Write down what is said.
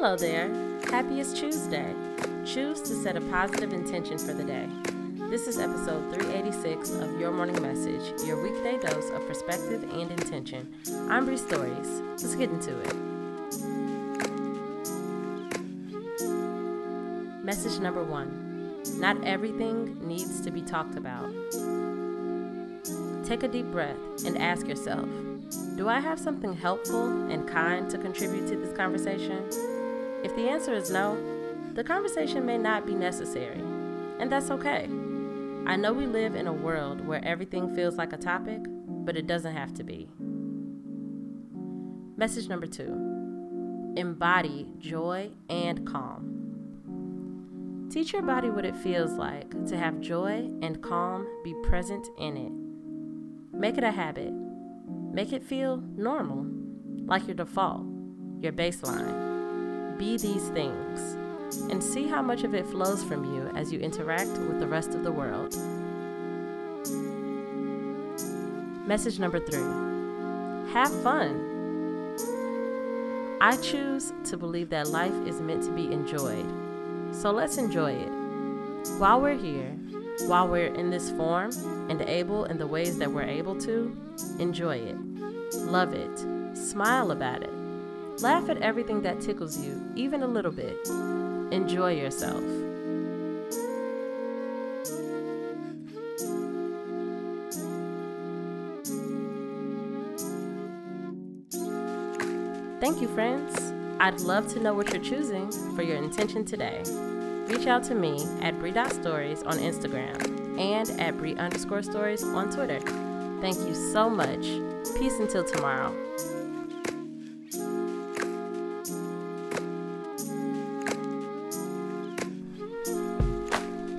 Hello there. Happiest Tuesday. Choose to set a positive intention for the day. This is episode 386 of Your Morning Message, your weekday dose of perspective and intention. I'm Bree Stories. Let's get into it. Message number one Not everything needs to be talked about. Take a deep breath and ask yourself Do I have something helpful and kind to contribute to this conversation? If the answer is no, the conversation may not be necessary, and that's okay. I know we live in a world where everything feels like a topic, but it doesn't have to be. Message number two embody joy and calm. Teach your body what it feels like to have joy and calm be present in it. Make it a habit. Make it feel normal, like your default, your baseline. Be these things and see how much of it flows from you as you interact with the rest of the world. Message number three have fun. I choose to believe that life is meant to be enjoyed, so let's enjoy it. While we're here, while we're in this form and able in the ways that we're able to, enjoy it, love it, smile about it, laugh at everything that tickles you, even a little bit. Enjoy yourself. Thank you, friends. I'd love to know what you're choosing for your intention today. Reach out to me at Bree.stories on Instagram and at Bree underscore stories on Twitter. Thank you so much. Peace until tomorrow.